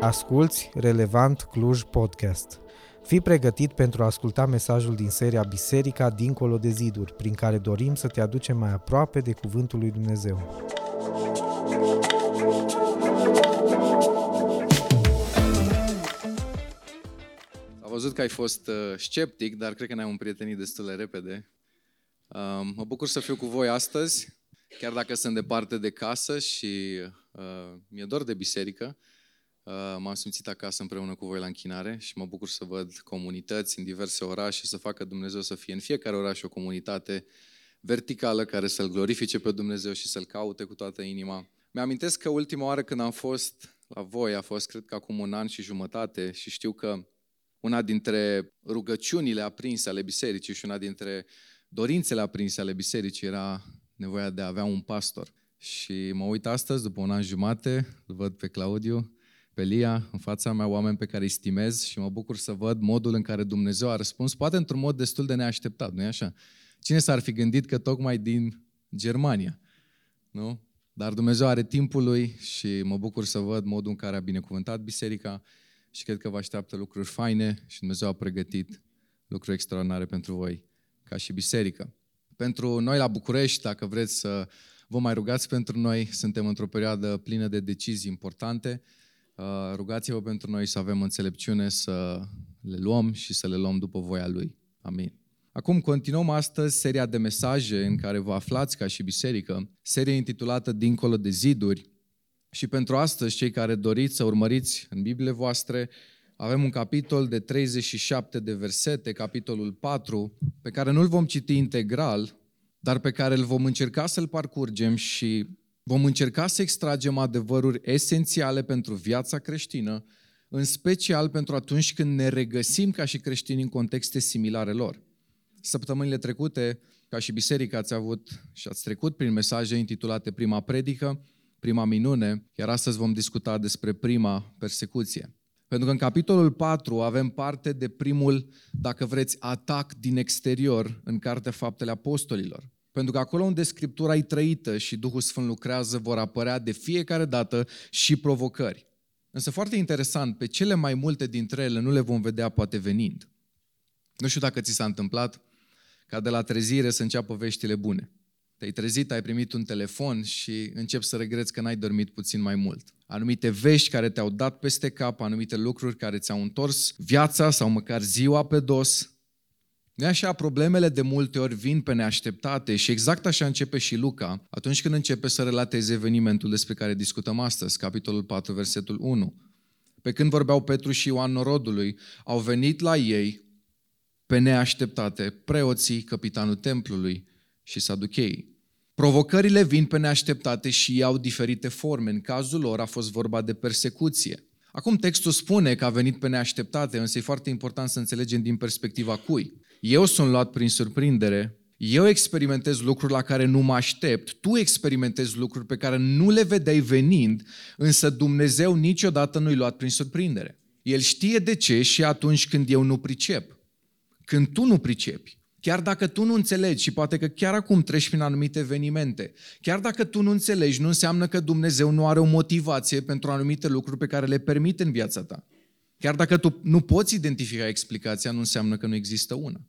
Asculți Relevant Cluj Podcast. Fii pregătit pentru a asculta mesajul din seria Biserica dincolo de ziduri, prin care dorim să te aducem mai aproape de Cuvântul lui Dumnezeu. Am văzut că ai fost uh, sceptic, dar cred că ne-am împrietenit destul de repede. Um, mă bucur să fiu cu voi astăzi, chiar dacă sunt departe de casă și uh, mi-e dor de biserică. Uh, m-am simțit acasă împreună cu voi la închinare și mă bucur să văd comunități în diverse orașe, să facă Dumnezeu să fie în fiecare oraș o comunitate verticală care să-L glorifice pe Dumnezeu și să-L caute cu toată inima. Mi-amintesc că ultima oară când am fost la voi a fost, cred că acum un an și jumătate și știu că una dintre rugăciunile aprinse ale bisericii și una dintre dorințele aprinse ale bisericii era nevoia de a avea un pastor. Și mă uit astăzi, după un an jumate, îl văd pe Claudiu, pe Lia, în fața mea, oameni pe care îi stimez și mă bucur să văd modul în care Dumnezeu a răspuns, poate într-un mod destul de neașteptat, nu-i așa? Cine s-ar fi gândit că tocmai din Germania, nu? Dar Dumnezeu are timpul lui și mă bucur să văd modul în care a binecuvântat biserica și cred că vă așteaptă lucruri faine și Dumnezeu a pregătit lucruri extraordinare pentru voi ca și biserică. Pentru noi la București, dacă vreți să vă mai rugați pentru noi, suntem într-o perioadă plină de decizii importante. Uh, rugați-vă pentru noi să avem înțelepciune, să le luăm și să le luăm după voia Lui. Amin. Acum continuăm astăzi seria de mesaje în care vă aflați ca și biserică, serie intitulată Dincolo de ziduri. Și pentru astăzi, cei care doriți să urmăriți în Bibliile voastre, avem un capitol de 37 de versete, capitolul 4, pe care nu-l vom citi integral, dar pe care îl vom încerca să-l parcurgem și vom încerca să extragem adevăruri esențiale pentru viața creștină, în special pentru atunci când ne regăsim ca și creștini în contexte similare lor. Săptămânile trecute, ca și biserică, ați avut și ați trecut prin mesaje intitulate Prima Predică, Prima Minune, iar astăzi vom discuta despre prima persecuție. Pentru că în capitolul 4 avem parte de primul, dacă vreți, atac din exterior în Cartea Faptele Apostolilor. Pentru că acolo unde Scriptura e trăită și Duhul Sfânt lucrează, vor apărea de fiecare dată și provocări. Însă foarte interesant, pe cele mai multe dintre ele nu le vom vedea poate venind. Nu știu dacă ți s-a întâmplat ca de la trezire să înceapă veștile bune. Te-ai trezit, ai primit un telefon și începi să regreți că n-ai dormit puțin mai mult. Anumite vești care te-au dat peste cap, anumite lucruri care ți-au întors viața sau măcar ziua pe dos. Nu așa, problemele de multe ori vin pe neașteptate și exact așa începe și Luca atunci când începe să relateze evenimentul despre care discutăm astăzi, capitolul 4, versetul 1. Pe când vorbeau Petru și Ioan norodului, au venit la ei pe neașteptate preoții, capitanul templului și saducheii. Provocările vin pe neașteptate și iau diferite forme. În cazul lor a fost vorba de persecuție. Acum textul spune că a venit pe neașteptate, însă e foarte important să înțelegem din perspectiva cui. Eu sunt luat prin surprindere, eu experimentez lucruri la care nu mă aștept, tu experimentezi lucruri pe care nu le vedeai venind, însă Dumnezeu niciodată nu-i luat prin surprindere. El știe de ce și atunci când eu nu pricep. Când tu nu pricepi. Chiar dacă tu nu înțelegi și poate că chiar acum treci prin anumite evenimente, chiar dacă tu nu înțelegi, nu înseamnă că Dumnezeu nu are o motivație pentru anumite lucruri pe care le permite în viața ta. Chiar dacă tu nu poți identifica explicația, nu înseamnă că nu există una.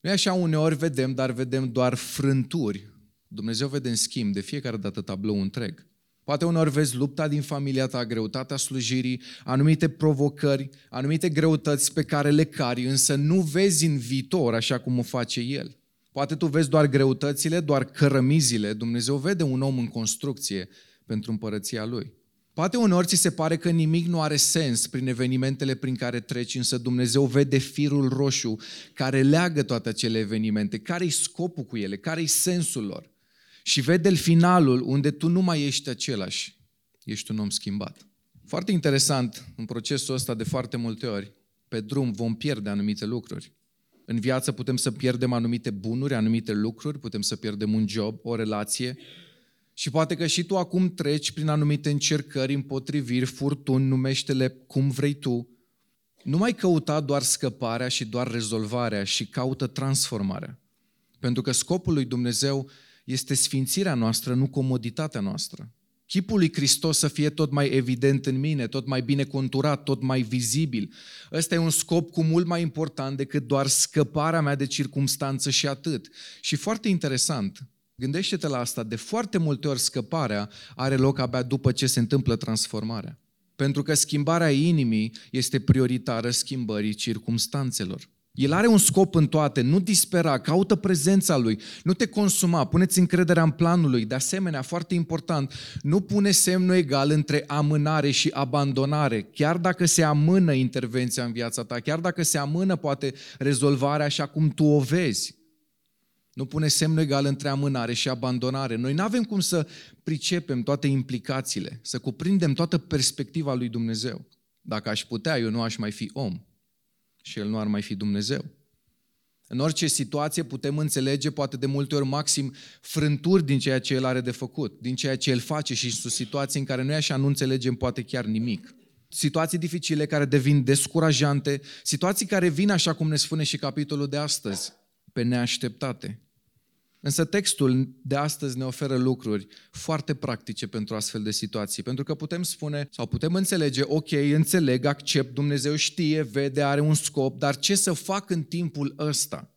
Noi așa uneori vedem, dar vedem doar frânturi. Dumnezeu vede în schimb de fiecare dată tablou întreg. Poate uneori vezi lupta din familia ta, greutatea slujirii, anumite provocări, anumite greutăți pe care le cari, însă nu vezi în viitor așa cum o face El. Poate tu vezi doar greutățile, doar cărămizile. Dumnezeu vede un om în construcție pentru împărăția Lui. Poate uneori ți se pare că nimic nu are sens prin evenimentele prin care treci, însă Dumnezeu vede firul roșu care leagă toate acele evenimente. Care-i scopul cu ele? Care-i sensul lor? Și vede finalul unde tu nu mai ești același. Ești un om schimbat. Foarte interesant, în procesul ăsta de foarte multe ori, pe drum vom pierde anumite lucruri. În viață putem să pierdem anumite bunuri, anumite lucruri, putem să pierdem un job, o relație, și poate că și tu acum treci prin anumite încercări, împotriviri, furtuni, numește-le cum vrei tu. Nu mai căuta doar scăparea și doar rezolvarea și caută transformarea. Pentru că scopul lui Dumnezeu este sfințirea noastră, nu comoditatea noastră. Chipul lui Hristos să fie tot mai evident în mine, tot mai bine conturat, tot mai vizibil. Ăsta e un scop cu mult mai important decât doar scăparea mea de circumstanță și atât. Și foarte interesant, gândește-te la asta, de foarte multe ori scăparea are loc abia după ce se întâmplă transformarea. Pentru că schimbarea inimii este prioritară schimbării circumstanțelor. El are un scop în toate, nu dispera, caută prezența lui, nu te consuma, puneți încrederea în planul lui. De asemenea, foarte important, nu pune semnul egal între amânare și abandonare. Chiar dacă se amână intervenția în viața ta, chiar dacă se amână poate rezolvarea așa cum tu o vezi. Nu pune semnul egal între amânare și abandonare. Noi nu avem cum să pricepem toate implicațiile, să cuprindem toată perspectiva lui Dumnezeu. Dacă aș putea, eu nu aș mai fi om și El nu ar mai fi Dumnezeu. În orice situație putem înțelege, poate de multe ori maxim, frânturi din ceea ce El are de făcut, din ceea ce El face și sunt situații în care noi așa nu înțelegem poate chiar nimic. Situații dificile care devin descurajante, situații care vin, așa cum ne spune și capitolul de astăzi, pe neașteptate. Însă textul de astăzi ne oferă lucruri foarte practice pentru astfel de situații, pentru că putem spune sau putem înțelege, ok, înțeleg, accept, Dumnezeu știe, vede, are un scop, dar ce să fac în timpul ăsta?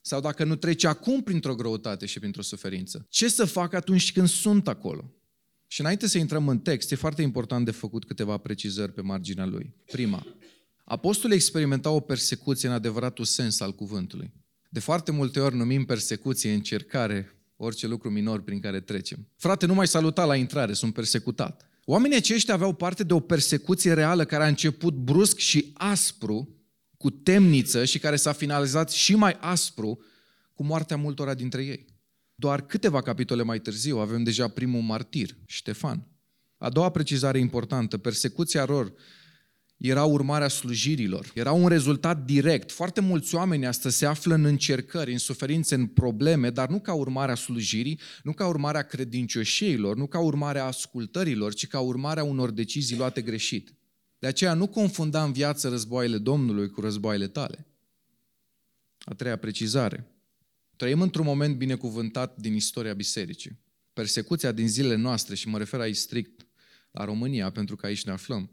Sau dacă nu trece acum printr-o greutate și printr-o suferință, ce să fac atunci când sunt acolo? Și înainte să intrăm în text, e foarte important de făcut câteva precizări pe marginea lui. Prima, apostolii experimentau o persecuție în adevăratul sens al cuvântului. De foarte multe ori numim persecuție, încercare, orice lucru minor prin care trecem. Frate, nu mai saluta la intrare, sunt persecutat. Oamenii aceștia aveau parte de o persecuție reală care a început brusc și aspru, cu temniță și care s-a finalizat și mai aspru cu moartea multora dintre ei. Doar câteva capitole mai târziu avem deja primul martir, Ștefan. A doua precizare importantă, persecuția lor era urmarea slujirilor, era un rezultat direct. Foarte mulți oameni astăzi se află în încercări, în suferințe, în probleme, dar nu ca urmare a slujirii, nu ca urmare a credincioșiilor, nu ca urmare a ascultărilor, ci ca urmare a unor decizii luate greșit. De aceea nu confunda în viață războaiele Domnului cu războaiele tale. A treia precizare. Trăim într-un moment binecuvântat din istoria bisericii. Persecuția din zilele noastre, și mă refer aici strict la România, pentru că aici ne aflăm,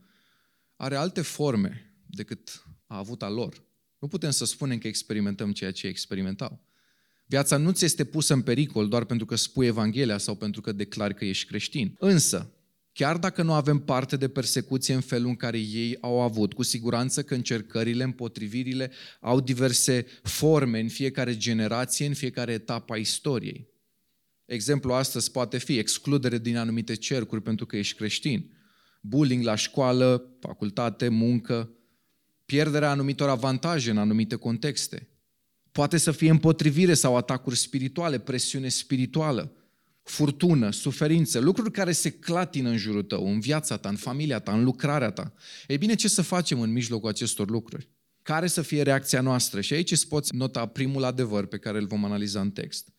are alte forme decât a avut a lor. Nu putem să spunem că experimentăm ceea ce experimentau. Viața nu ți este pusă în pericol doar pentru că spui Evanghelia sau pentru că declari că ești creștin. Însă, chiar dacă nu avem parte de persecuție în felul în care ei au avut, cu siguranță că încercările, împotrivirile au diverse forme în fiecare generație, în fiecare etapă a istoriei. Exemplu astăzi poate fi excludere din anumite cercuri pentru că ești creștin, bullying la școală, facultate, muncă, pierderea anumitor avantaje în anumite contexte. Poate să fie împotrivire sau atacuri spirituale, presiune spirituală, furtună, suferință, lucruri care se clatină în jurul tău, în viața ta, în familia ta, în lucrarea ta. Ei bine, ce să facem în mijlocul acestor lucruri? Care să fie reacția noastră? Și aici îți poți nota primul adevăr pe care îl vom analiza în text.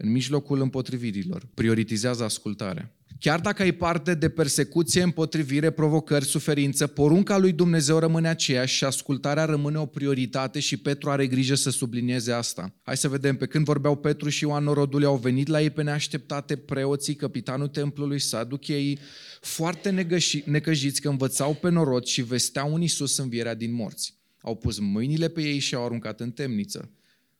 În mijlocul împotrivirilor, prioritizează ascultarea. Chiar dacă ai parte de persecuție, împotrivire, provocări, suferință, porunca lui Dumnezeu rămâne aceeași și ascultarea rămâne o prioritate și Petru are grijă să sublinieze asta. Hai să vedem, pe când vorbeau Petru și Ioan Norodul, au venit la ei pe neașteptate preoții, capitanul templului, saducheii, foarte necăjiți că învățau pe norod și vesteau un Iisus învierea din morți. Au pus mâinile pe ei și au aruncat în temniță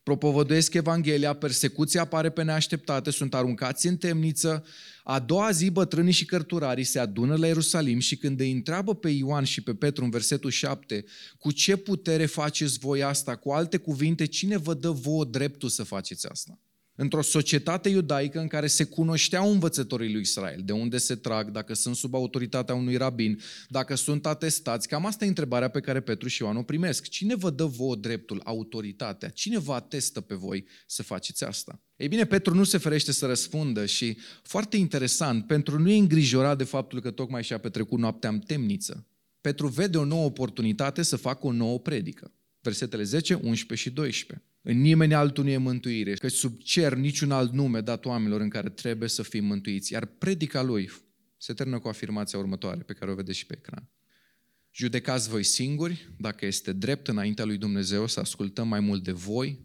propovăduiesc Evanghelia, persecuția apare pe neașteptate, sunt aruncați în temniță. A doua zi bătrânii și cărturarii se adună la Ierusalim și când îi întreabă pe Ioan și pe Petru în versetul 7, cu ce putere faceți voi asta? Cu alte cuvinte, cine vă dă vouă dreptul să faceți asta? Într-o societate iudaică în care se cunoșteau învățătorii lui Israel, de unde se trag, dacă sunt sub autoritatea unui rabin, dacă sunt atestați. Cam asta e întrebarea pe care Petru și Ioan o primesc. Cine vă dă vouă dreptul, autoritatea? Cine vă atestă pe voi să faceți asta? Ei bine, Petru nu se ferește să răspundă și, foarte interesant, Petru nu e îngrijorat de faptul că tocmai și-a petrecut noaptea în temniță. Petru vede o nouă oportunitate să facă o nouă predică. Versetele 10, 11 și 12. În nimeni altul nu e mântuire, că sub cer niciun alt nume dat oamenilor în care trebuie să fim mântuiți. Iar predica lui se termină cu afirmația următoare, pe care o vedeți și pe ecran. Judecați voi singuri dacă este drept înaintea lui Dumnezeu să ascultăm mai mult de voi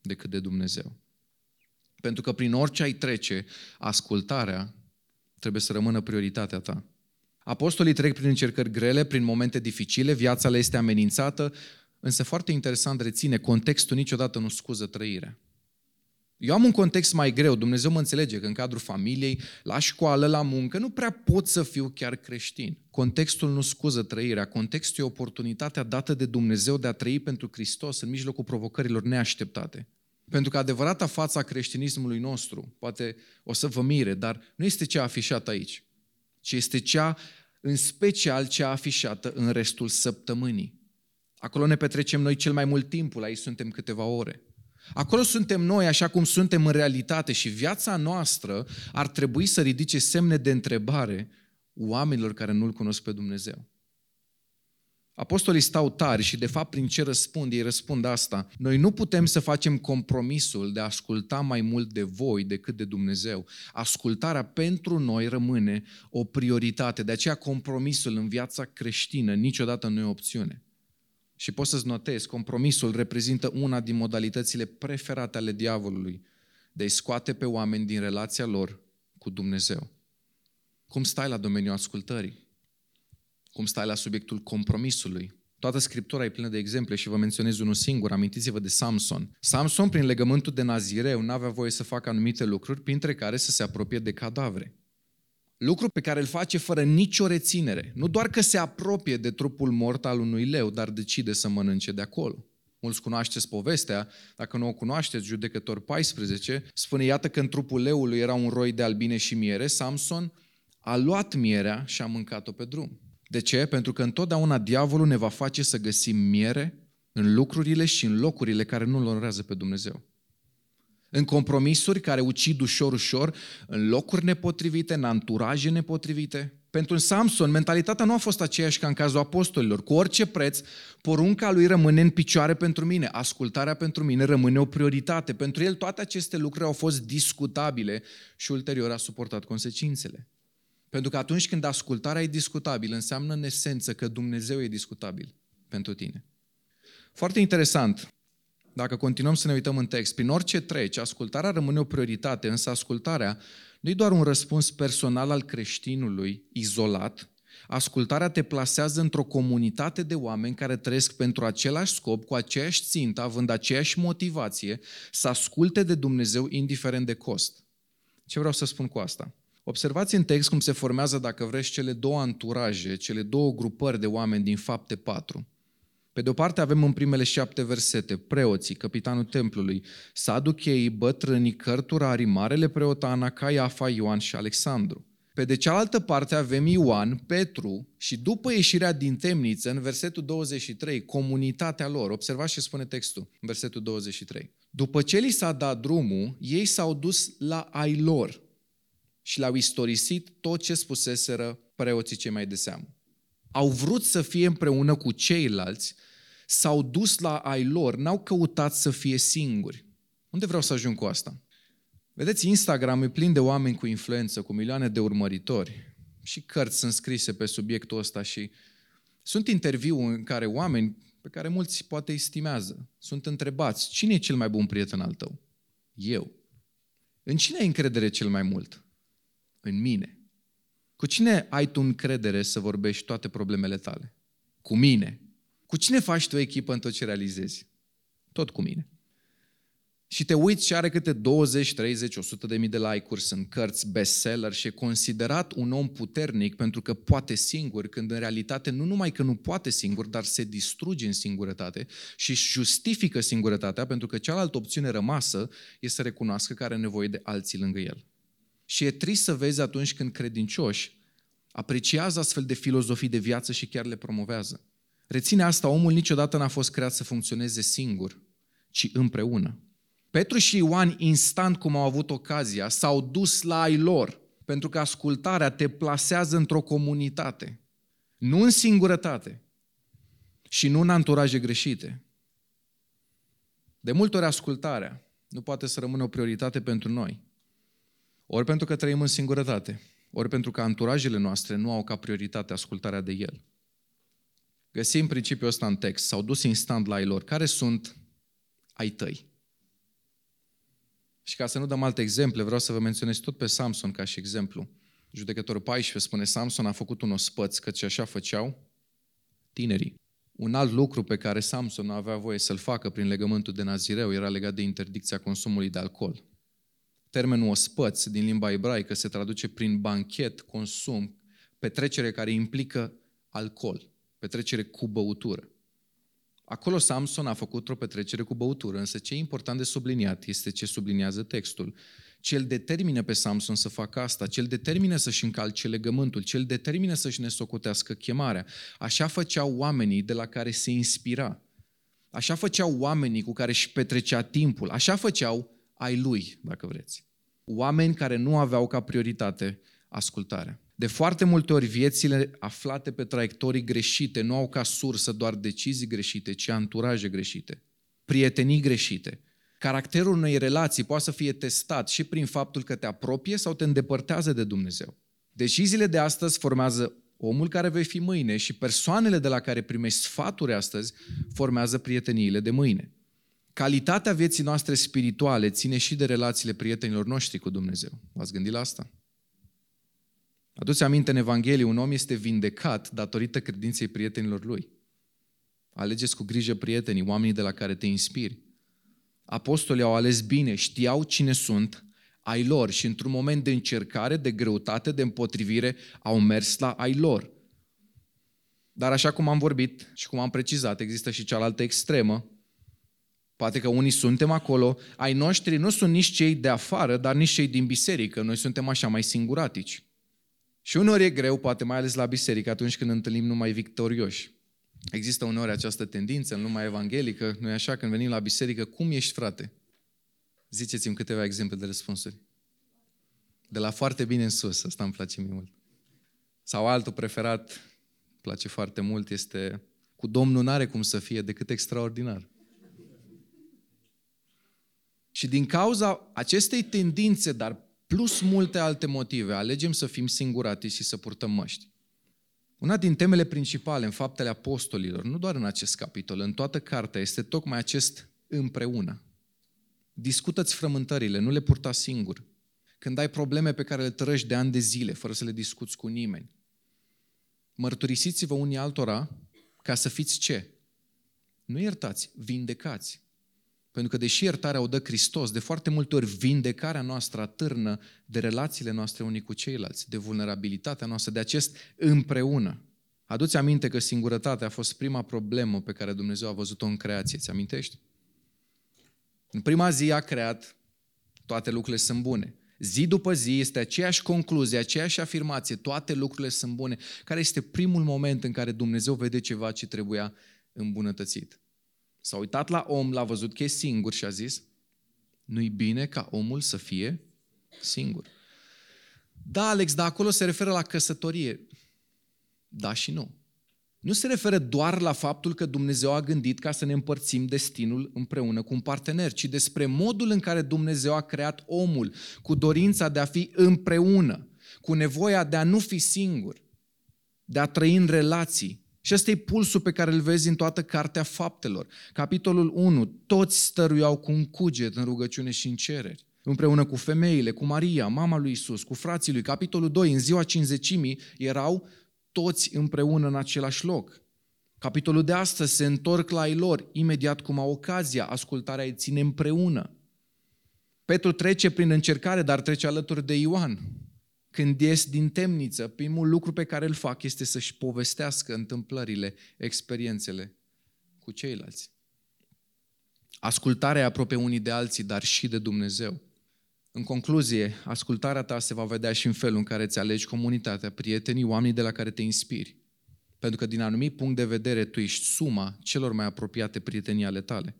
decât de Dumnezeu. Pentru că prin orice ai trece, ascultarea trebuie să rămână prioritatea ta. Apostolii trec prin încercări grele, prin momente dificile, viața le este amenințată, însă foarte interesant reține, contextul niciodată nu scuză trăirea. Eu am un context mai greu, Dumnezeu mă înțelege că în cadrul familiei, la școală, la muncă, nu prea pot să fiu chiar creștin. Contextul nu scuză trăirea, contextul e oportunitatea dată de Dumnezeu de a trăi pentru Hristos în mijlocul provocărilor neașteptate. Pentru că adevărata fața creștinismului nostru, poate o să vă mire, dar nu este cea afișată aici, ci este cea, în special cea afișată în restul săptămânii. Acolo ne petrecem noi cel mai mult timpul, aici suntem câteva ore. Acolo suntem noi așa cum suntem în realitate și viața noastră ar trebui să ridice semne de întrebare oamenilor care nu-L cunosc pe Dumnezeu. Apostolii stau tari și de fapt prin ce răspund, ei răspund asta. Noi nu putem să facem compromisul de a asculta mai mult de voi decât de Dumnezeu. Ascultarea pentru noi rămâne o prioritate. De aceea compromisul în viața creștină niciodată nu e opțiune. Și poți să-ți notezi, compromisul reprezintă una din modalitățile preferate ale diavolului de a-i scoate pe oameni din relația lor cu Dumnezeu. Cum stai la domeniul ascultării? Cum stai la subiectul compromisului? Toată Scriptura e plină de exemple și vă menționez unul singur. Amintiți-vă de Samson. Samson, prin legământul de nazireu, nu avea voie să facă anumite lucruri, printre care să se apropie de cadavre. Lucru pe care îl face fără nicio reținere. Nu doar că se apropie de trupul mort al unui leu, dar decide să mănânce de acolo. Mulți cunoașteți povestea, dacă nu o cunoașteți, judecător 14, spune, iată că în trupul leului era un roi de albine și miere, Samson a luat mierea și a mâncat-o pe drum. De ce? Pentru că întotdeauna diavolul ne va face să găsim miere în lucrurile și în locurile care nu-L onorează pe Dumnezeu. În compromisuri care ucid ușor, ușor, în locuri nepotrivite, în anturaje nepotrivite. Pentru Samson, mentalitatea nu a fost aceeași ca în cazul apostolilor. Cu orice preț, porunca lui rămâne în picioare pentru mine. Ascultarea pentru mine rămâne o prioritate. Pentru el toate aceste lucruri au fost discutabile și ulterior a suportat consecințele. Pentru că atunci când ascultarea e discutabilă, înseamnă în esență că Dumnezeu e discutabil pentru tine. Foarte interesant, dacă continuăm să ne uităm în text, prin orice treci, ascultarea rămâne o prioritate, însă ascultarea nu e doar un răspuns personal al creștinului, izolat, ascultarea te plasează într-o comunitate de oameni care trăiesc pentru același scop, cu aceeași țintă, având aceeași motivație, să asculte de Dumnezeu indiferent de cost. Ce vreau să spun cu asta? Observați în text cum se formează, dacă vreți, cele două anturaje, cele două grupări de oameni din fapte 4. Pe de o parte avem în primele șapte versete preoții, capitanul templului, saducheii, bătrânii, cărturarii, marele preot Ana, Caiafa, Ioan și Alexandru. Pe de cealaltă parte avem Ioan, Petru și după ieșirea din temniță, în versetul 23, comunitatea lor. Observați ce spune textul, în versetul 23. După ce li s-a dat drumul, ei s-au dus la ai lor, și le-au istorisit tot ce spuseseră preoții cei mai de seamă. Au vrut să fie împreună cu ceilalți, s-au dus la ai lor, n-au căutat să fie singuri. Unde vreau să ajung cu asta? Vedeți, Instagram e plin de oameni cu influență, cu milioane de urmăritori și cărți sunt scrise pe subiectul ăsta și sunt interviuri în care oameni pe care mulți poate estimează, sunt întrebați, cine e cel mai bun prieten al tău? Eu. În cine ai încredere cel mai mult? în mine. Cu cine ai tu încredere să vorbești toate problemele tale? Cu mine. Cu cine faci tu echipă în tot ce realizezi? Tot cu mine. Și te uiți și are câte 20, 30, 100 de mii de like-uri, sunt cărți bestseller și e considerat un om puternic pentru că poate singur, când în realitate nu numai că nu poate singur, dar se distruge în singurătate și își justifică singurătatea pentru că cealaltă opțiune rămasă este să recunoască că are nevoie de alții lângă el. Și e trist să vezi atunci când credincioși apreciază astfel de filozofii de viață și chiar le promovează. Reține asta, omul niciodată n-a fost creat să funcționeze singur, ci împreună. Petru și Ioan, instant cum au avut ocazia, s-au dus la ai lor, pentru că ascultarea te plasează într-o comunitate, nu în singurătate și nu în anturaje greșite. De multe ori ascultarea nu poate să rămână o prioritate pentru noi, ori pentru că trăim în singurătate, ori pentru că anturajele noastre nu au ca prioritate ascultarea de El. Găsim principiul ăsta în text. S-au dus instant la ei lor. Care sunt ai tăi? Și ca să nu dăm alte exemple, vreau să vă menționez tot pe Samson ca și exemplu. Judecătorul 14 spune, Samson a făcut un ospăț, căci așa făceau tinerii. Un alt lucru pe care Samson nu avea voie să-l facă prin legământul de nazireu era legat de interdicția consumului de alcool. Termenul ospăț din limba ebraică se traduce prin banchet, consum, petrecere care implică alcool, petrecere cu băutură. Acolo Samson a făcut o petrecere cu băutură, însă ce e important de subliniat este ce subliniază textul. Ce îl determină pe Samson să facă asta, ce îl determină să-și încalce legământul, ce îl determină să-și nesocotească chemarea. Așa făceau oamenii de la care se inspira. Așa făceau oamenii cu care își petrecea timpul. Așa făceau ai lui, dacă vreți. Oameni care nu aveau ca prioritate ascultarea. De foarte multe ori viețile aflate pe traiectorii greșite nu au ca sursă doar decizii greșite, ci anturaje greșite, prietenii greșite. Caracterul unei relații poate să fie testat și prin faptul că te apropie sau te îndepărtează de Dumnezeu. Deciziile de astăzi formează omul care vei fi mâine și persoanele de la care primești sfaturi astăzi formează prieteniile de mâine. Calitatea vieții noastre spirituale ține și de relațiile prietenilor noștri cu Dumnezeu. V-ați gândit la asta? Aduți aminte în Evanghelie, un om este vindecat datorită credinței prietenilor lui. Alegeți cu grijă prietenii, oamenii de la care te inspiri. Apostolii au ales bine, știau cine sunt ai lor și într-un moment de încercare, de greutate, de împotrivire, au mers la ai lor. Dar așa cum am vorbit și cum am precizat, există și cealaltă extremă. Poate că unii suntem acolo, ai noștri nu sunt nici cei de afară, dar nici cei din biserică. Noi suntem așa mai singuratici. Și uneori e greu, poate mai ales la biserică, atunci când întâlnim numai victorioși. Există uneori această tendință în lumea evanghelică, nu e așa, când venim la biserică, cum ești frate? Ziceți-mi câteva exemple de răspunsuri. De la foarte bine în sus, asta îmi place mie mult. Sau altul preferat, place foarte mult, este cu Domnul n-are cum să fie decât extraordinar. Și din cauza acestei tendințe, dar plus multe alte motive, alegem să fim singurati și să purtăm măști. Una din temele principale în faptele apostolilor, nu doar în acest capitol, în toată cartea, este tocmai acest împreună. Discută-ți frământările, nu le purta singur. Când ai probleme pe care le trăiești de ani de zile, fără să le discuți cu nimeni. Mărturisiți-vă unii altora ca să fiți ce? Nu iertați, vindecați. Pentru că deși iertarea o dă Hristos, de foarte multe ori vindecarea noastră atârnă de relațiile noastre unii cu ceilalți, de vulnerabilitatea noastră, de acest împreună. Aduți aminte că singurătatea a fost prima problemă pe care Dumnezeu a văzut-o în creație. Ți amintești? În prima zi a creat, toate lucrurile sunt bune. Zi după zi este aceeași concluzie, aceeași afirmație, toate lucrurile sunt bune, care este primul moment în care Dumnezeu vede ceva ce trebuia îmbunătățit. S-a uitat la om, l-a văzut că e singur și a zis, nu-i bine ca omul să fie singur. Da, Alex, dar acolo se referă la căsătorie. Da și nu. Nu se referă doar la faptul că Dumnezeu a gândit ca să ne împărțim destinul împreună cu un partener, ci despre modul în care Dumnezeu a creat omul cu dorința de a fi împreună, cu nevoia de a nu fi singur, de a trăi în relații, și ăsta e pulsul pe care îl vezi în toată cartea faptelor. Capitolul 1, toți stăruiau cu un cuget în rugăciune și în cereri. Împreună cu femeile, cu Maria, mama lui Isus, cu frații lui. Capitolul 2, în ziua cinzecimii, erau toți împreună în același loc. Capitolul de astăzi se întorc la ei lor, imediat cum au ocazia, ascultarea îi ține împreună. Petru trece prin încercare, dar trece alături de Ioan. Când ies din temniță, primul lucru pe care îl fac este să-și povestească întâmplările, experiențele cu ceilalți. Ascultarea aproape unii de alții, dar și de Dumnezeu. În concluzie, ascultarea ta se va vedea și în felul în care îți alegi comunitatea, prietenii, oamenii de la care te inspiri. Pentru că din anumit punct de vedere tu ești suma celor mai apropiate prietenii ale tale.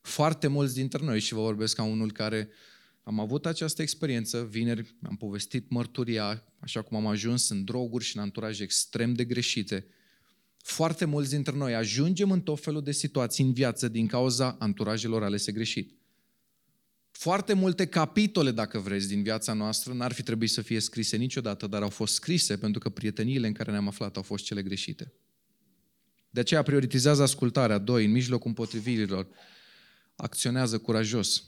Foarte mulți dintre noi, și vă vorbesc ca unul care am avut această experiență, vineri am povestit mărturia, așa cum am ajuns în droguri și în anturaje extrem de greșite. Foarte mulți dintre noi ajungem în tot felul de situații în viață din cauza anturajelor alese greșit. Foarte multe capitole, dacă vreți, din viața noastră n-ar fi trebuit să fie scrise niciodată, dar au fost scrise pentru că prieteniile în care ne-am aflat au fost cele greșite. De aceea prioritizează ascultarea. Doi, în mijlocul împotrivirilor, acționează curajos.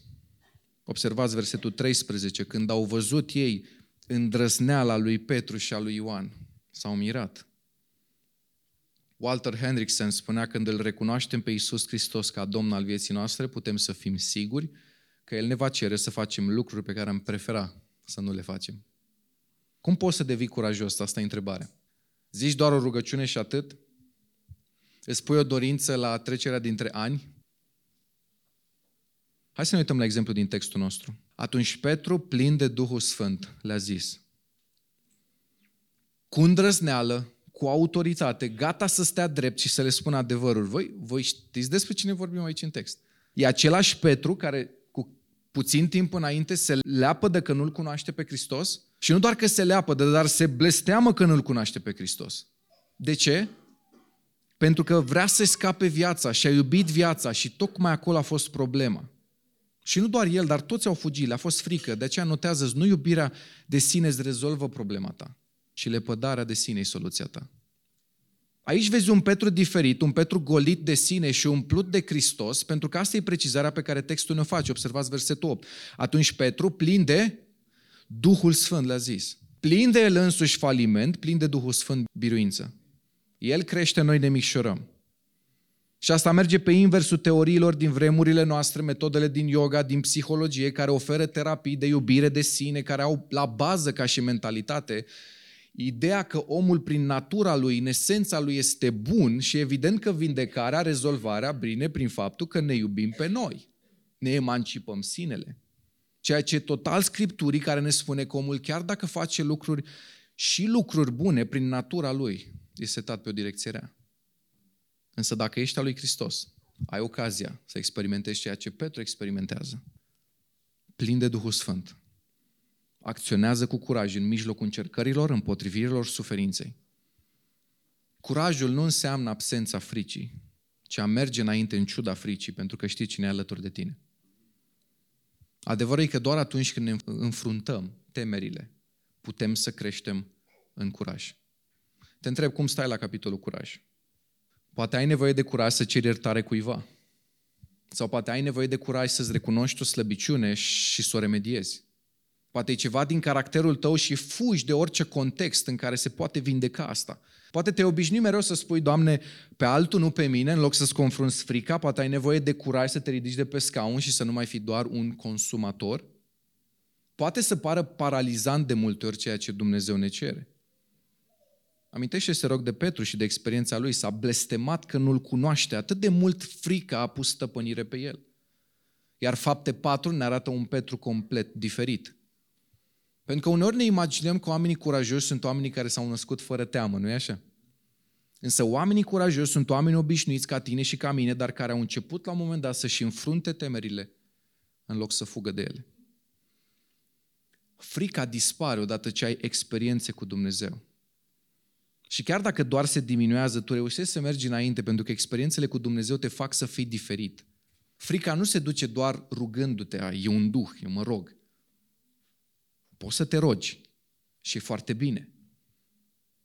Observați versetul 13. Când au văzut ei îndrăzneala lui Petru și a lui Ioan, s-au mirat. Walter Hendrickson spunea, când îl recunoaștem pe Iisus Hristos ca Domn al vieții noastre, putem să fim siguri că El ne va cere să facem lucruri pe care am prefera să nu le facem. Cum poți să devii curajos? Asta e întrebarea. Zici doar o rugăciune și atât? Îți pui o dorință la trecerea dintre ani? Hai să ne uităm la exemplu din textul nostru. Atunci Petru, plin de Duhul Sfânt, le-a zis, cu îndrăzneală, cu autoritate, gata să stea drept și să le spună adevărul. Voi, voi știți despre cine vorbim aici în text? E același Petru care cu puțin timp înainte se leapă de că nu-L cunoaște pe Hristos și nu doar că se leapă, dar se blesteamă că nu-L cunoaște pe Hristos. De ce? Pentru că vrea să scape viața și a iubit viața și tocmai acolo a fost problema. Și nu doar el, dar toți au fugit, le-a fost frică. De aceea notează, nu iubirea de sine îți rezolvă problema ta, ci lepădarea de sine e soluția ta. Aici vezi un Petru diferit, un Petru golit de sine și umplut de Hristos, pentru că asta e precizarea pe care textul ne face. Observați versetul 8. Atunci Petru, plin de Duhul Sfânt, le-a zis. Plin de el însuși faliment, plin de Duhul Sfânt biruință. El crește, noi ne micșorăm. Și asta merge pe inversul teoriilor din vremurile noastre, metodele din yoga, din psihologie, care oferă terapii de iubire de sine, care au la bază ca și mentalitate ideea că omul prin natura lui, în esența lui este bun și evident că vindecarea, rezolvarea bine prin faptul că ne iubim pe noi. Ne emancipăm sinele. Ceea ce total scripturii care ne spune că omul chiar dacă face lucruri și lucruri bune prin natura lui, e setat pe o direcție rea. Însă dacă ești al lui Hristos, ai ocazia să experimentezi ceea ce Petru experimentează. Plin de Duhul Sfânt. Acționează cu curaj în mijlocul încercărilor, împotrivirilor, suferinței. Curajul nu înseamnă absența fricii, ci a merge înainte în ciuda fricii, pentru că știi cine e alături de tine. Adevărul e că doar atunci când ne înfruntăm temerile, putem să creștem în curaj. Te întreb cum stai la capitolul curaj. Poate ai nevoie de curaj să ceri iertare cuiva. Sau poate ai nevoie de curaj să-ți recunoști o slăbiciune și să o remediezi. Poate e ceva din caracterul tău și fugi de orice context în care se poate vindeca asta. Poate te obișnui mereu să spui, Doamne, pe altul, nu pe mine, în loc să-ți confrunți frica, poate ai nevoie de curaj să te ridici de pe scaun și să nu mai fii doar un consumator. Poate să pară paralizant de multe ori ceea ce Dumnezeu ne cere. Amintește, se rog, de Petru și de experiența lui. S-a blestemat că nu-l cunoaște. Atât de mult frică a pus stăpânire pe el. Iar fapte 4 ne arată un Petru complet diferit. Pentru că uneori ne imaginăm că oamenii curajoși sunt oamenii care s-au născut fără teamă, nu-i așa? Însă oamenii curajoși sunt oameni obișnuiți ca tine și ca mine, dar care au început la un moment dat să-și înfrunte temerile în loc să fugă de ele. Frica dispare odată ce ai experiențe cu Dumnezeu. Și chiar dacă doar se diminuează, tu reușești să mergi înainte, pentru că experiențele cu Dumnezeu te fac să fii diferit. Frica nu se duce doar rugându-te, e un duh, eu mă rog. Poți să te rogi și e foarte bine.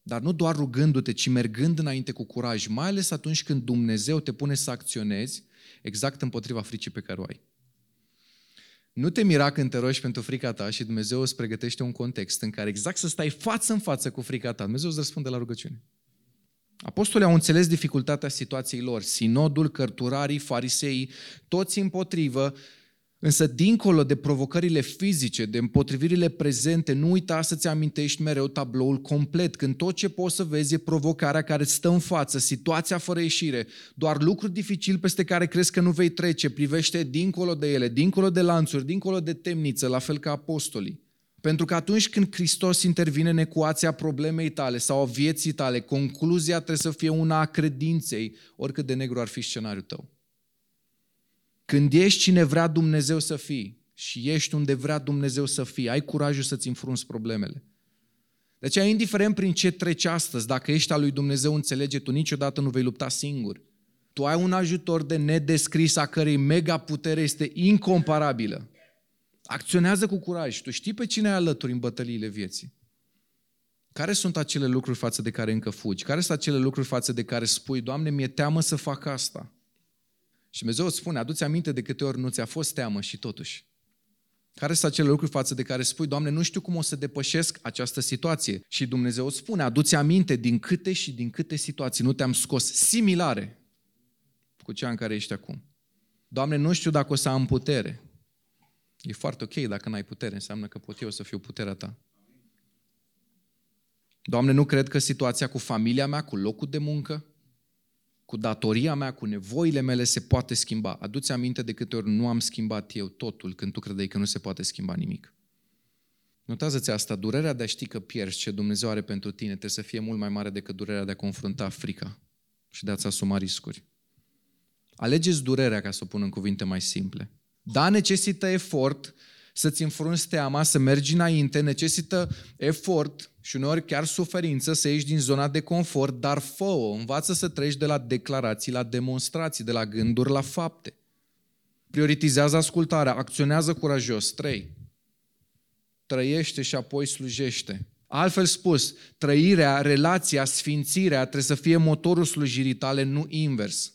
Dar nu doar rugându-te, ci mergând înainte cu curaj, mai ales atunci când Dumnezeu te pune să acționezi exact împotriva fricii pe care o ai. Nu te mira când te rogi pentru frica ta și Dumnezeu îți pregătește un context în care exact să stai față în față cu frica ta. Dumnezeu îți răspunde la rugăciune. Apostolii au înțeles dificultatea situației lor. Sinodul, cărturarii, farisei, toți împotrivă, Însă, dincolo de provocările fizice, de împotrivirile prezente, nu uita să-ți amintești mereu tabloul complet, când tot ce poți să vezi e provocarea care stă în față, situația fără ieșire, doar lucruri dificil peste care crezi că nu vei trece, privește dincolo de ele, dincolo de lanțuri, dincolo de temniță, la fel ca apostolii. Pentru că atunci când Hristos intervine în ecuația problemei tale sau a vieții tale, concluzia trebuie să fie una a credinței, oricât de negru ar fi scenariul tău. Când ești cine vrea Dumnezeu să fii și ești unde vrea Dumnezeu să fii, ai curajul să-ți înfrunți problemele. De aceea, indiferent prin ce treci astăzi, dacă ești al lui Dumnezeu, înțelege, tu niciodată nu vei lupta singur. Tu ai un ajutor de nedescris a cărei mega putere este incomparabilă. Acționează cu curaj. Tu știi pe cine ai alături în bătăliile vieții. Care sunt acele lucruri față de care încă fugi? Care sunt acele lucruri față de care spui, Doamne, mi-e teamă să fac asta? Și Dumnezeu îți spune, aduți aminte de câte ori nu ți-a fost teamă și totuși. Care sunt acele lucruri față de care spui, Doamne, nu știu cum o să depășesc această situație. Și Dumnezeu îți spune, aduți aminte din câte și din câte situații nu te-am scos similare cu cea în care ești acum. Doamne, nu știu dacă o să am putere. E foarte ok dacă n-ai putere, înseamnă că pot eu să fiu puterea ta. Doamne, nu cred că situația cu familia mea, cu locul de muncă, cu datoria mea, cu nevoile mele se poate schimba. Aduți aminte de câte ori nu am schimbat eu totul când tu credeai că nu se poate schimba nimic. Notează-ți asta, durerea de a ști că pierzi ce Dumnezeu are pentru tine trebuie să fie mult mai mare decât durerea de a confrunta frica și de a-ți asuma riscuri. Alegeți durerea, ca să o pun în cuvinte mai simple. Da, necesită efort să-ți înfrunți teama, să mergi înainte, necesită efort și uneori chiar suferință să ieși din zona de confort, dar fă-o, învață să treci de la declarații la demonstrații, de la gânduri la fapte. Prioritizează ascultarea, acționează curajos. 3. Trăiește și apoi slujește. Altfel spus, trăirea, relația, sfințirea trebuie să fie motorul slujirii tale, nu invers.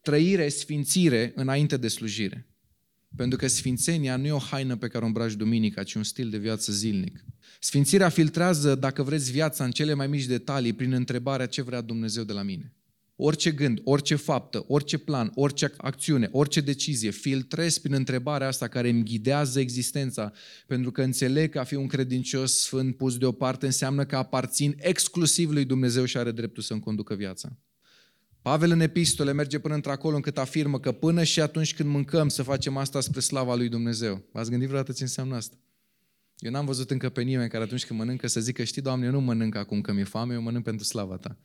Trăire, sfințire înainte de slujire. Pentru că sfințenia nu e o haină pe care o îmbraci duminica, ci un stil de viață zilnic. Sfințirea filtrează, dacă vreți, viața în cele mai mici detalii prin întrebarea ce vrea Dumnezeu de la mine. Orice gând, orice faptă, orice plan, orice acțiune, orice decizie, filtrez prin întrebarea asta care îmi ghidează existența, pentru că înțeleg că a fi un credincios sfânt pus deoparte înseamnă că aparțin exclusiv lui Dumnezeu și are dreptul să-mi conducă viața. Pavel în epistole merge până într-acolo încât afirmă că până și atunci când mâncăm să facem asta spre slava lui Dumnezeu. V-ați gândit vreodată ce înseamnă asta? Eu n-am văzut încă pe nimeni care atunci când mănâncă să zică, știi, Doamne, eu nu mănânc acum că mi-e foame, eu mănânc pentru slava Ta.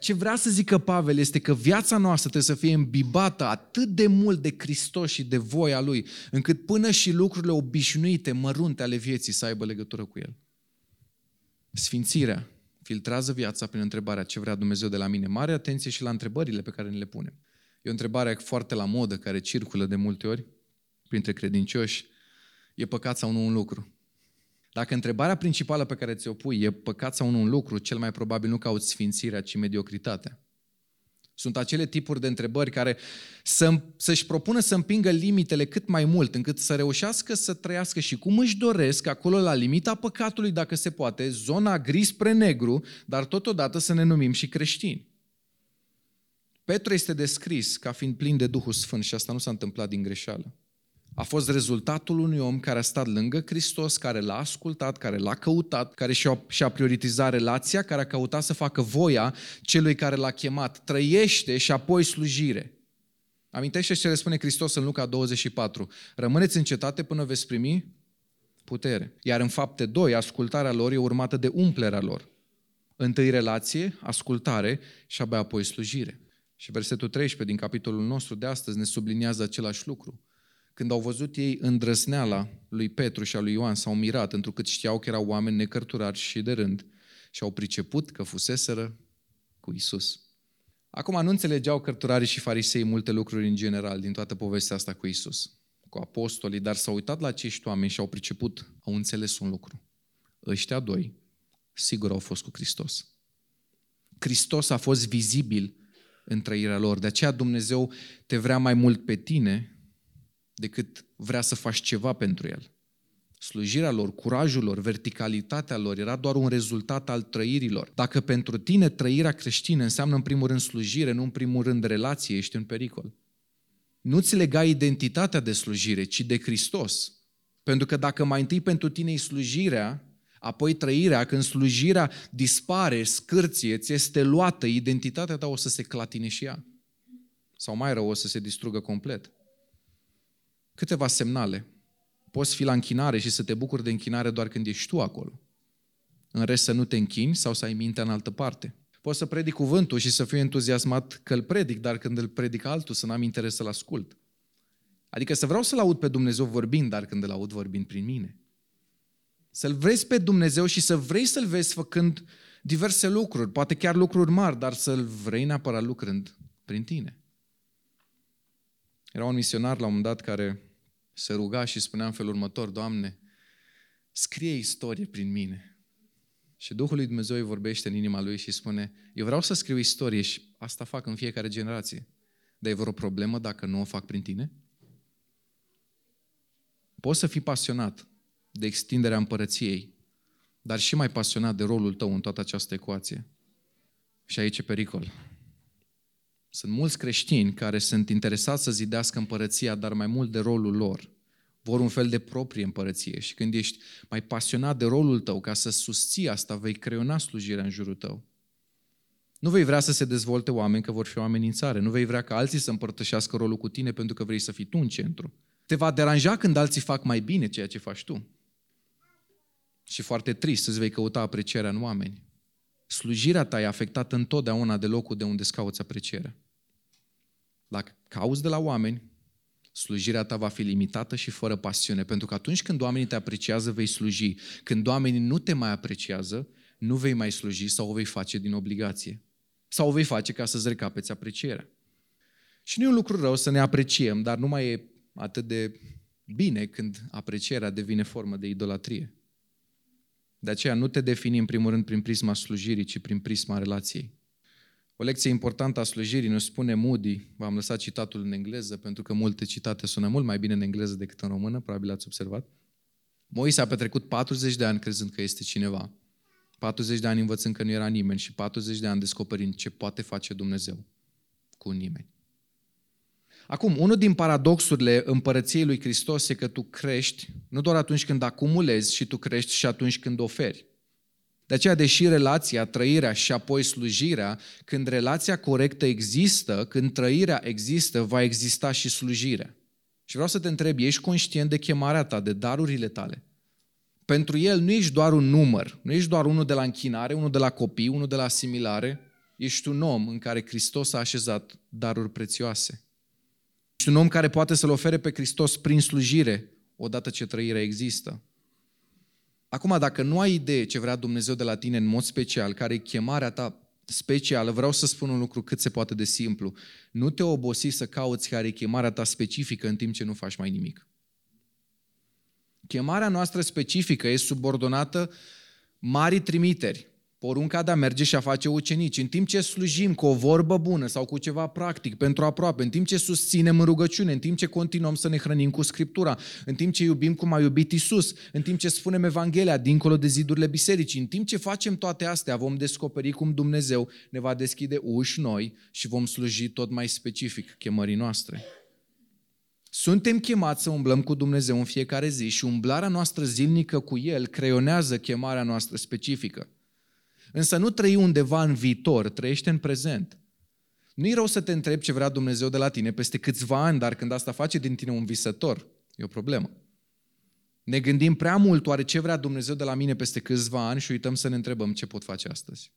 Ce vrea să zică Pavel este că viața noastră trebuie să fie îmbibată atât de mult de Hristos și de voia Lui, încât până și lucrurile obișnuite, mărunte ale vieții să aibă legătură cu El. Sfințirea filtrează viața prin întrebarea ce vrea Dumnezeu de la mine. Mare atenție și la întrebările pe care ne le punem. E o întrebare foarte la modă, care circulă de multe ori printre credincioși. E păcat sau nu un lucru? Dacă întrebarea principală pe care ți-o pui e păcat sau nu un lucru, cel mai probabil nu cauți sfințirea, ci mediocritatea. Sunt acele tipuri de întrebări care să, să-și propună să împingă limitele cât mai mult, încât să reușească să trăiască și cum își doresc, acolo la limita păcatului, dacă se poate, zona gri spre negru, dar totodată să ne numim și creștini. Petru este descris ca fiind plin de Duhul Sfânt și asta nu s-a întâmplat din greșeală. A fost rezultatul unui om care a stat lângă Hristos, care l-a ascultat, care l-a căutat, care și-a, și-a prioritizat relația, care a căutat să facă voia celui care l-a chemat. Trăiește și apoi slujire. Amintește ce le spune Hristos în Luca 24. Rămâneți în cetate până veți primi putere. Iar în fapte 2, ascultarea lor e urmată de umplerea lor. Întâi relație, ascultare și abia apoi slujire. Și versetul 13 din capitolul nostru de astăzi ne subliniază același lucru. Când au văzut ei îndrăsneala lui Petru și a lui Ioan, s-au mirat, întrucât știau că erau oameni necărturari și de rând și au priceput că fuseseră cu Isus. Acum nu înțelegeau cărturarii și farisei multe lucruri în general din toată povestea asta cu Isus, cu apostolii, dar s-au uitat la acești oameni și au priceput, au înțeles un lucru. Ăștia doi, sigur au fost cu Hristos. Hristos a fost vizibil în trăirea lor. De aceea Dumnezeu te vrea mai mult pe tine decât vrea să faci ceva pentru el. Slujirea lor, curajul lor, verticalitatea lor era doar un rezultat al trăirilor. Dacă pentru tine trăirea creștină înseamnă în primul rând slujire, nu în primul rând relație, ești în pericol. Nu-ți lega identitatea de slujire, ci de Hristos. Pentru că dacă mai întâi pentru tine e slujirea, apoi trăirea, când slujirea dispare, scârție, ți este luată, identitatea ta o să se clatine și ea. Sau mai rău, o să se distrugă complet câteva semnale. Poți fi la închinare și să te bucuri de închinare doar când ești tu acolo. În rest să nu te închini sau să ai mintea în altă parte. Poți să predic cuvântul și să fiu entuziasmat că îl predic, dar când îl predic altul să n-am interes să-l ascult. Adică să vreau să-L aud pe Dumnezeu vorbind, dar când îl aud vorbind prin mine. Să-L vezi pe Dumnezeu și să vrei să-L vezi făcând diverse lucruri, poate chiar lucruri mari, dar să-L vrei neapărat lucrând prin tine. Era un misionar la un moment dat care se ruga și spunea în felul următor, Doamne, scrie istorie prin mine. Și Duhul lui Dumnezeu îi vorbește în inima lui și spune, eu vreau să scriu istorie și asta fac în fiecare generație. Dar e vreo problemă dacă nu o fac prin tine? Poți să fii pasionat de extinderea împărăției, dar și mai pasionat de rolul tău în toată această ecuație. Și aici e pericol. Sunt mulți creștini care sunt interesați să zidească împărăția, dar mai mult de rolul lor. Vor un fel de proprie împărăție și când ești mai pasionat de rolul tău ca să susții asta, vei creiona slujirea în jurul tău. Nu vei vrea să se dezvolte oameni că vor fi o amenințare. Nu vei vrea ca alții să împărtășească rolul cu tine pentru că vrei să fii tu în centru. Te va deranja când alții fac mai bine ceea ce faci tu. Și foarte trist să-ți vei căuta aprecierea în oameni. Slujirea ta e afectată întotdeauna de locul de unde îți cauți aprecierea. Dacă cauți de la oameni, slujirea ta va fi limitată și fără pasiune, pentru că atunci când oamenii te apreciază, vei sluji. Când oamenii nu te mai apreciază, nu vei mai sluji sau o vei face din obligație. Sau o vei face ca să-ți recapeți aprecierea. Și nu e un lucru rău să ne apreciem, dar nu mai e atât de bine când aprecierea devine formă de idolatrie. De aceea nu te defini în primul rând prin prisma slujirii, ci prin prisma relației. O lecție importantă a slujirii ne spune Moody, v-am lăsat citatul în engleză, pentru că multe citate sună mult mai bine în engleză decât în română, probabil ați observat. Moise a petrecut 40 de ani crezând că este cineva. 40 de ani învățând că nu era nimeni și 40 de ani descoperind ce poate face Dumnezeu cu nimeni. Acum, unul din paradoxurile împărăției lui Hristos e că tu crești nu doar atunci când acumulezi, și tu crești și atunci când oferi. De aceea, deși relația, trăirea și apoi slujirea, când relația corectă există, când trăirea există, va exista și slujirea. Și vreau să te întreb, ești conștient de chemarea ta, de darurile tale? Pentru el nu ești doar un număr, nu ești doar unul de la închinare, unul de la copii, unul de la asimilare, ești un om în care Hristos a așezat daruri prețioase. Ești un om care poate să-L ofere pe Hristos prin slujire, odată ce trăirea există. Acum, dacă nu ai idee ce vrea Dumnezeu de la tine în mod special, care e chemarea ta specială, vreau să spun un lucru cât se poate de simplu. Nu te obosi să cauți care e chemarea ta specifică în timp ce nu faci mai nimic. Chemarea noastră specifică e subordonată mari trimiteri, porunca de a merge și a face ucenici. În timp ce slujim cu o vorbă bună sau cu ceva practic pentru aproape, în timp ce susținem în rugăciune, în timp ce continuăm să ne hrănim cu Scriptura, în timp ce iubim cum a iubit Isus, în timp ce spunem Evanghelia dincolo de zidurile bisericii, în timp ce facem toate astea, vom descoperi cum Dumnezeu ne va deschide uși noi și vom sluji tot mai specific chemării noastre. Suntem chemați să umblăm cu Dumnezeu în fiecare zi și umblarea noastră zilnică cu El creionează chemarea noastră specifică. Însă nu trăi undeva în viitor, trăiește în prezent. Nu e rău să te întrebi ce vrea Dumnezeu de la tine peste câțiva ani, dar când asta face din tine un visător, e o problemă. Ne gândim prea mult oare ce vrea Dumnezeu de la mine peste câțiva ani și uităm să ne întrebăm ce pot face astăzi.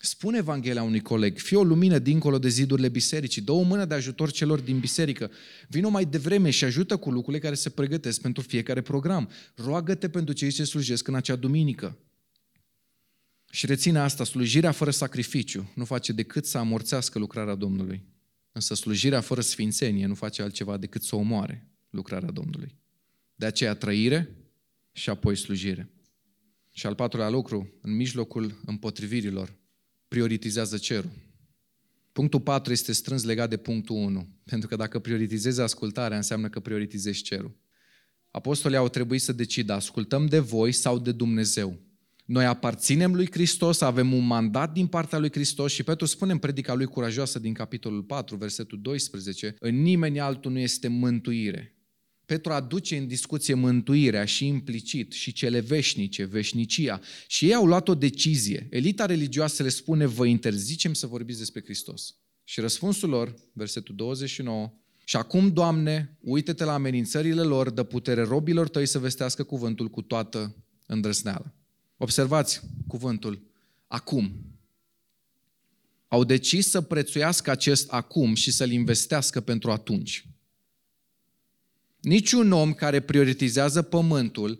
Spune Evanghelia unui coleg, fie o lumină dincolo de zidurile bisericii, dă o mână de ajutor celor din biserică, vină mai devreme și ajută cu lucrurile care se pregătesc pentru fiecare program. Roagă-te pentru cei ce slujesc în acea duminică. Și reține asta, slujirea fără sacrificiu nu face decât să amorțească lucrarea Domnului. Însă slujirea fără sfințenie nu face altceva decât să omoare lucrarea Domnului. De aceea trăire și apoi slujire. Și al patrulea lucru, în mijlocul împotrivirilor, prioritizează cerul. Punctul 4 este strâns legat de punctul 1, pentru că dacă prioritizezi ascultarea, înseamnă că prioritizezi cerul. Apostolii au trebuit să decidă, ascultăm de voi sau de Dumnezeu. Noi aparținem lui Hristos, avem un mandat din partea lui Hristos și Petru spune în predica lui curajoasă din capitolul 4, versetul 12, în nimeni altul nu este mântuire. Petru aduce în discuție mântuirea și implicit și cele veșnice, veșnicia. Și ei au luat o decizie. Elita religioasă le spune, vă interzicem să vorbiți despre Hristos. Și răspunsul lor, versetul 29, și acum, Doamne, uite-te la amenințările lor, dă putere robilor tăi să vestească cuvântul cu toată îndrăsneala. Observați cuvântul acum. Au decis să prețuiască acest acum și să-l investească pentru atunci. Niciun om care prioritizează pământul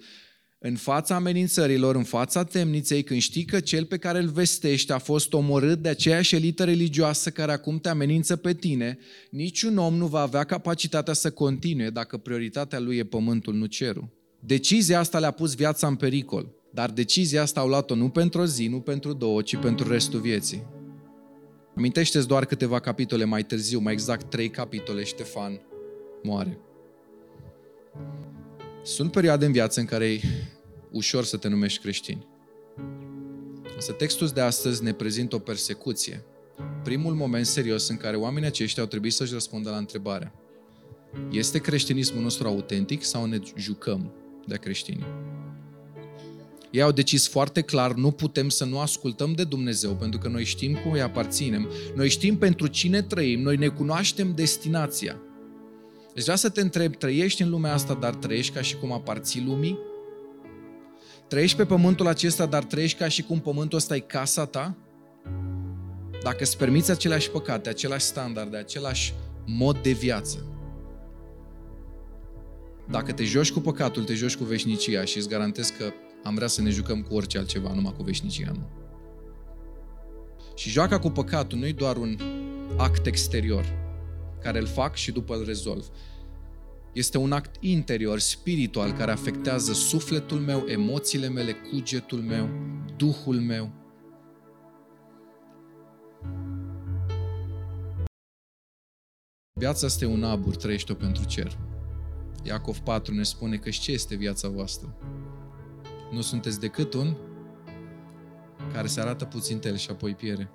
în fața amenințărilor, în fața temniței, când știi că cel pe care îl vestești a fost omorât de aceeași elită religioasă care acum te amenință pe tine, niciun om nu va avea capacitatea să continue dacă prioritatea lui e pământul, nu cerul. Decizia asta le-a pus viața în pericol. Dar decizia asta au luat-o nu pentru o zi, nu pentru două, ci pentru restul vieții. Amintește-ți doar câteva capitole mai târziu, mai exact trei capitole, Ștefan moare. Sunt perioade în viață în care e ușor să te numești creștin. Însă textul de astăzi ne prezintă o persecuție. Primul moment serios în care oamenii aceștia au trebuit să-și răspundă la întrebarea. Este creștinismul nostru autentic sau ne jucăm de creștini? Ei au decis foarte clar, nu putem să nu ascultăm de Dumnezeu, pentru că noi știm cum îi aparținem, noi știm pentru cine trăim, noi ne cunoaștem destinația. Deci vreau să te întreb, trăiești în lumea asta, dar trăiești ca și cum aparții lumii? Trăiești pe pământul acesta, dar trăiești ca și cum pământul ăsta e casa ta? Dacă îți permiți aceleași păcate, același standarde, același mod de viață, dacă te joci cu păcatul, te joci cu veșnicia și îți garantez că am vrea să ne jucăm cu orice altceva, numai cu veșnicia, nu. Și joaca cu păcatul nu e doar un act exterior care îl fac și după îl rezolv. Este un act interior, spiritual, care afectează sufletul meu, emoțiile mele, cugetul meu, duhul meu. Viața asta e un abur, trăiește-o pentru cer. Iacov 4 ne spune că și ce este viața voastră? Nu sunteți decât un care se arată puțin tel și apoi piere.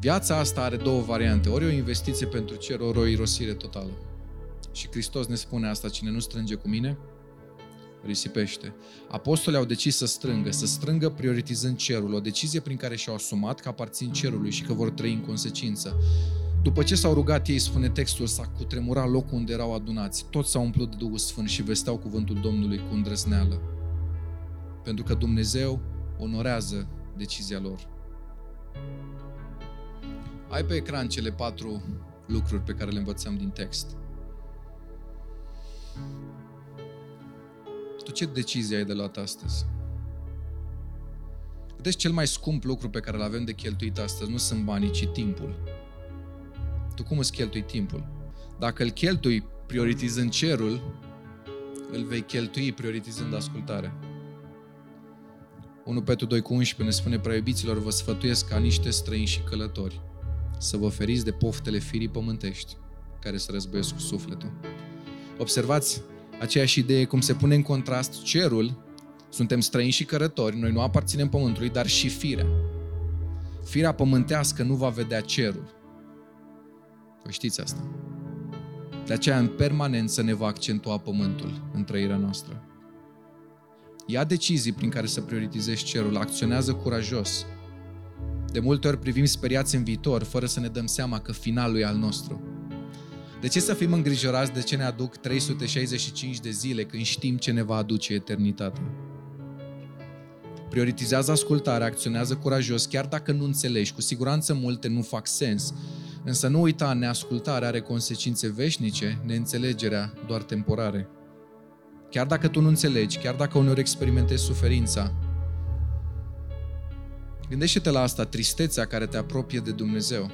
Viața asta are două variante. Ori o investiție pentru cer, ori o irosire totală. Și Hristos ne spune asta, cine nu strânge cu mine, risipește. Apostolii au decis să strângă, să strângă prioritizând cerul, o decizie prin care și-au asumat că aparțin cerului și că vor trăi în consecință. După ce s-au rugat ei, spune textul, s-a cutremurat locul unde erau adunați. Toți s-au umplut de Duhul Sfânt și vesteau cuvântul Domnului cu îndrăzneală. Pentru că Dumnezeu onorează decizia lor. Ai pe ecran cele patru lucruri pe care le învățăm din text. Tu ce decizie ai de luat astăzi? Vedeți, cel mai scump lucru pe care îl avem de cheltuit astăzi nu sunt banii, ci timpul. Tu cum îți cheltui timpul? Dacă îl cheltui prioritizând cerul, îl vei cheltui prioritizând ascultarea. 1 Petru 2 cu 11 ne spune, preiubiților, vă sfătuiesc ca niște străini și călători, să vă feriți de poftele firii pământești, care se războiesc cu sufletul. Observați aceeași idee cum se pune în contrast cerul, suntem străini și cărători, noi nu aparținem pământului, dar și firea. Firea pământească nu va vedea cerul. Vă știți asta. De aceea, în permanență ne va accentua pământul în trăirea noastră. Ia decizii prin care să prioritizezi cerul, acționează curajos. De multe ori privim speriați în viitor, fără să ne dăm seama că finalul e al nostru. De ce să fim îngrijorați de ce ne aduc 365 de zile când știm ce ne va aduce eternitatea? Prioritizează ascultarea, acționează curajos, chiar dacă nu înțelegi. Cu siguranță multe nu fac sens. Însă nu uita, neascultarea are consecințe veșnice, neînțelegerea doar temporare. Chiar dacă tu nu înțelegi, chiar dacă uneori experimentezi suferința, gândește-te la asta, tristețea care te apropie de Dumnezeu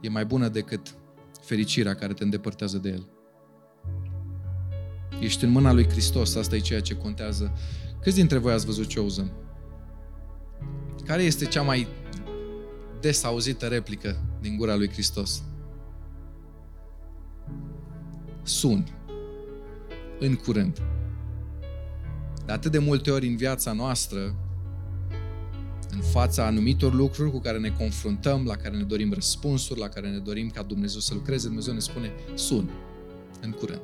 e mai bună decât fericirea care te îndepărtează de El. Ești în mâna lui Hristos, asta e ceea ce contează. Câți dintre voi ați văzut Chosen? Care este cea mai des auzită replică din gura lui Hristos? Sun în curând. De atât de multe ori în viața noastră, în fața anumitor lucruri cu care ne confruntăm, la care ne dorim răspunsuri, la care ne dorim ca Dumnezeu să lucreze, Dumnezeu ne spune, sun, în curând.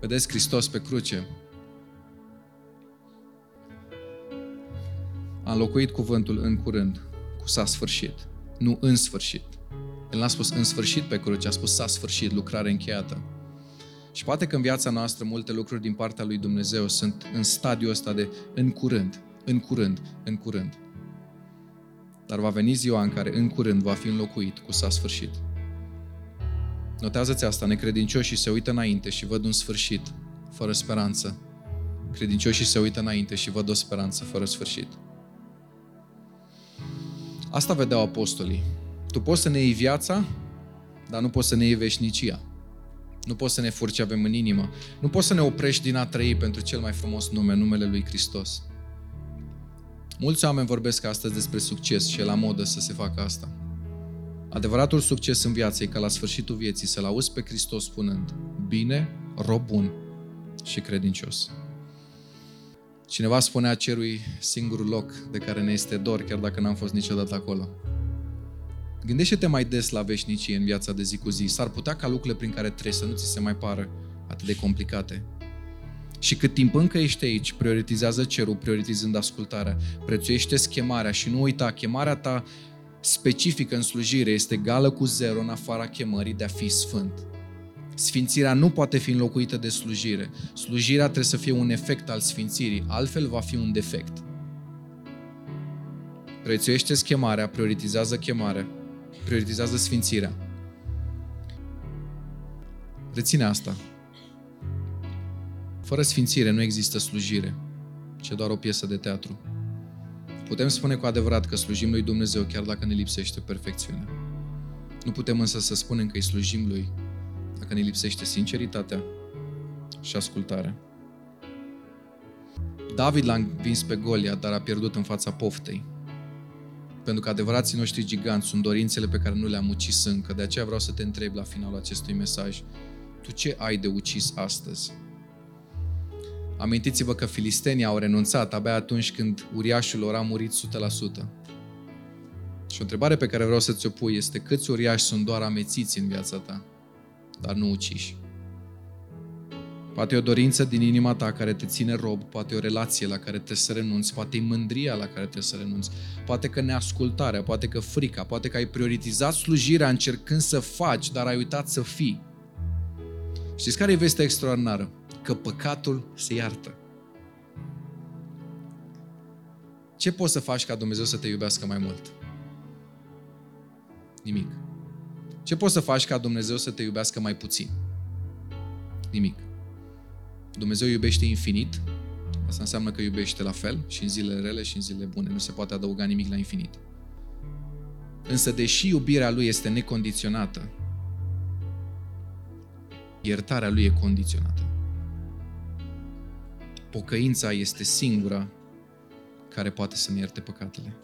Vedeți Hristos pe cruce. A înlocuit cuvântul în curând, cu s-a sfârșit nu în sfârșit. El n-a spus în sfârșit pe cruce, a spus s-a sfârșit, lucrare încheiată. Și poate că în viața noastră multe lucruri din partea lui Dumnezeu sunt în stadiul ăsta de în curând, în curând, în curând. Dar va veni ziua în care în curând va fi înlocuit cu s-a sfârșit. Notează-ți asta, necredincioșii se uită înainte și văd un sfârșit, fără speranță. Credincioșii se uită înainte și văd o speranță fără sfârșit. Asta vedeau apostolii. Tu poți să ne iei viața, dar nu poți să ne iei veșnicia. Nu poți să ne furi ce avem în inimă. Nu poți să ne oprești din a trăi pentru cel mai frumos nume, numele lui Hristos. Mulți oameni vorbesc astăzi despre succes și e la modă să se facă asta. Adevăratul succes în viață e ca la sfârșitul vieții să-L auzi pe Hristos spunând Bine, rob bun și credincios. Cineva spunea cerui singurul loc de care ne este dor, chiar dacă n-am fost niciodată acolo. Gândește-te mai des la veșnicie în viața de zi cu zi. S-ar putea ca lucrurile prin care treci să nu ți se mai pară atât de complicate. Și cât timp încă ești aici, prioritizează cerul, prioritizând ascultarea. Prețuiește chemarea și nu uita, chemarea ta specifică în slujire este egală cu zero în afara chemării de a fi sfânt. Sfințirea nu poate fi înlocuită de slujire. Slujirea trebuie să fie un efect al sfințirii, altfel va fi un defect. Prețuiește chemarea, prioritizează chemarea, prioritizează sfințirea. Reține asta. Fără sfințire nu există slujire, ci doar o piesă de teatru. Putem spune cu adevărat că slujim lui Dumnezeu chiar dacă ne lipsește perfecțiunea. Nu putem însă să spunem că îi slujim lui dacă ne lipsește sinceritatea și ascultarea. David l-a învins pe Golia, dar a pierdut în fața poftei. Pentru că adevărații noștri giganți sunt dorințele pe care nu le-am ucis încă. De aceea vreau să te întreb la finalul acestui mesaj. Tu ce ai de ucis astăzi? Amintiți-vă că filistenii au renunțat abia atunci când uriașul lor a murit 100%. Și o întrebare pe care vreau să ți-o pui este câți uriași sunt doar amețiți în viața ta, dar nu uciși? Poate e o dorință din inima ta care te ține rob, poate e o relație la care trebuie să renunți, poate e mândria la care trebuie să renunți, poate că neascultarea, poate că frica, poate că ai prioritizat slujirea încercând să faci, dar ai uitat să fii. Știți care e vestea extraordinară? Că păcatul se iartă. Ce poți să faci ca Dumnezeu să te iubească mai mult? Nimic. Ce poți să faci ca Dumnezeu să te iubească mai puțin? Nimic. Dumnezeu iubește infinit, asta înseamnă că iubește la fel și în zilele rele și în zilele bune. Nu se poate adăuga nimic la infinit. Însă, deși iubirea Lui este necondiționată, iertarea Lui e condiționată. Pocăința este singura care poate să ne ierte păcatele.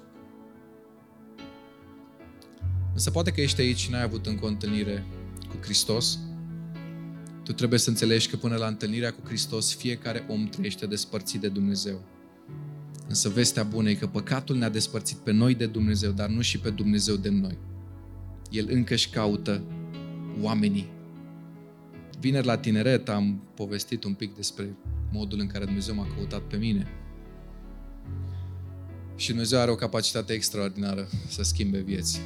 Însă poate că ești aici și n-ai avut încă o întâlnire cu Hristos, tu trebuie să înțelegi că până la întâlnirea cu Hristos, fiecare om trăiește despărțit de Dumnezeu. Însă vestea bună e că păcatul ne-a despărțit pe noi de Dumnezeu, dar nu și pe Dumnezeu de noi. El încă își caută oamenii. Vineri la tineret am povestit un pic despre modul în care Dumnezeu m-a căutat pe mine. Și Dumnezeu are o capacitate extraordinară să schimbe vieți.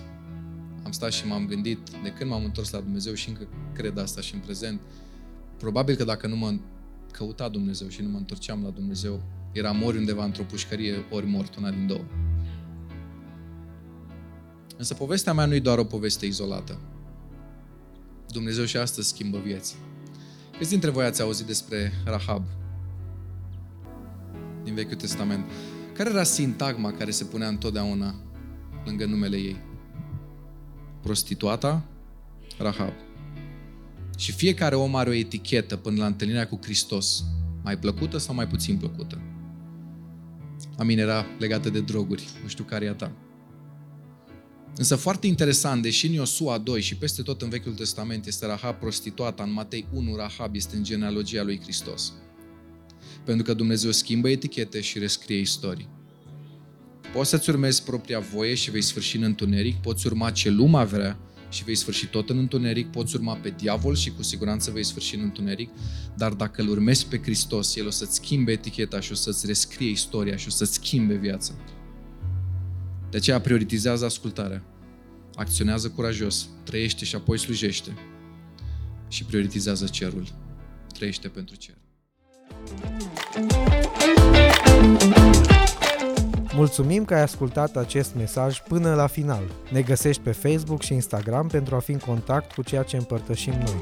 Am stat și m-am gândit, de când m-am întors la Dumnezeu și încă cred asta și în prezent, Probabil că dacă nu mă căuta Dumnezeu și nu mă întorceam la Dumnezeu, eram ori undeva într-o pușcărie, ori mort, una din două. Însă povestea mea nu e doar o poveste izolată. Dumnezeu și astăzi schimbă vieți. Câți dintre voi ați auzit despre Rahab din Vechiul Testament? Care era sintagma care se punea întotdeauna lângă numele ei? Prostituata Rahab. Și fiecare om are o etichetă până la întâlnirea cu Hristos, mai plăcută sau mai puțin plăcută. A mine era legată de droguri, nu știu care e a ta. Însă foarte interesant, deși în Iosua 2 și peste tot în Vechiul Testament este Rahab prostituata, în Matei 1 Rahab este în genealogia lui Hristos. Pentru că Dumnezeu schimbă etichete și rescrie istorii. Poți să-ți urmezi propria voie și vei sfârși în întuneric, poți urma ce lumea vrea și vei sfârși tot în întuneric, poți urma pe diavol și cu siguranță vei sfârși în întuneric, dar dacă îl urmezi pe Hristos, El o să-ți schimbe eticheta și o să-ți rescrie istoria și o să-ți schimbe viața. De aceea prioritizează ascultarea, acționează curajos, trăiește și apoi slujește și prioritizează cerul, trăiește pentru cer. Mulțumim că ai ascultat acest mesaj până la final. Ne găsești pe Facebook și Instagram pentru a fi în contact cu ceea ce împărtășim noi.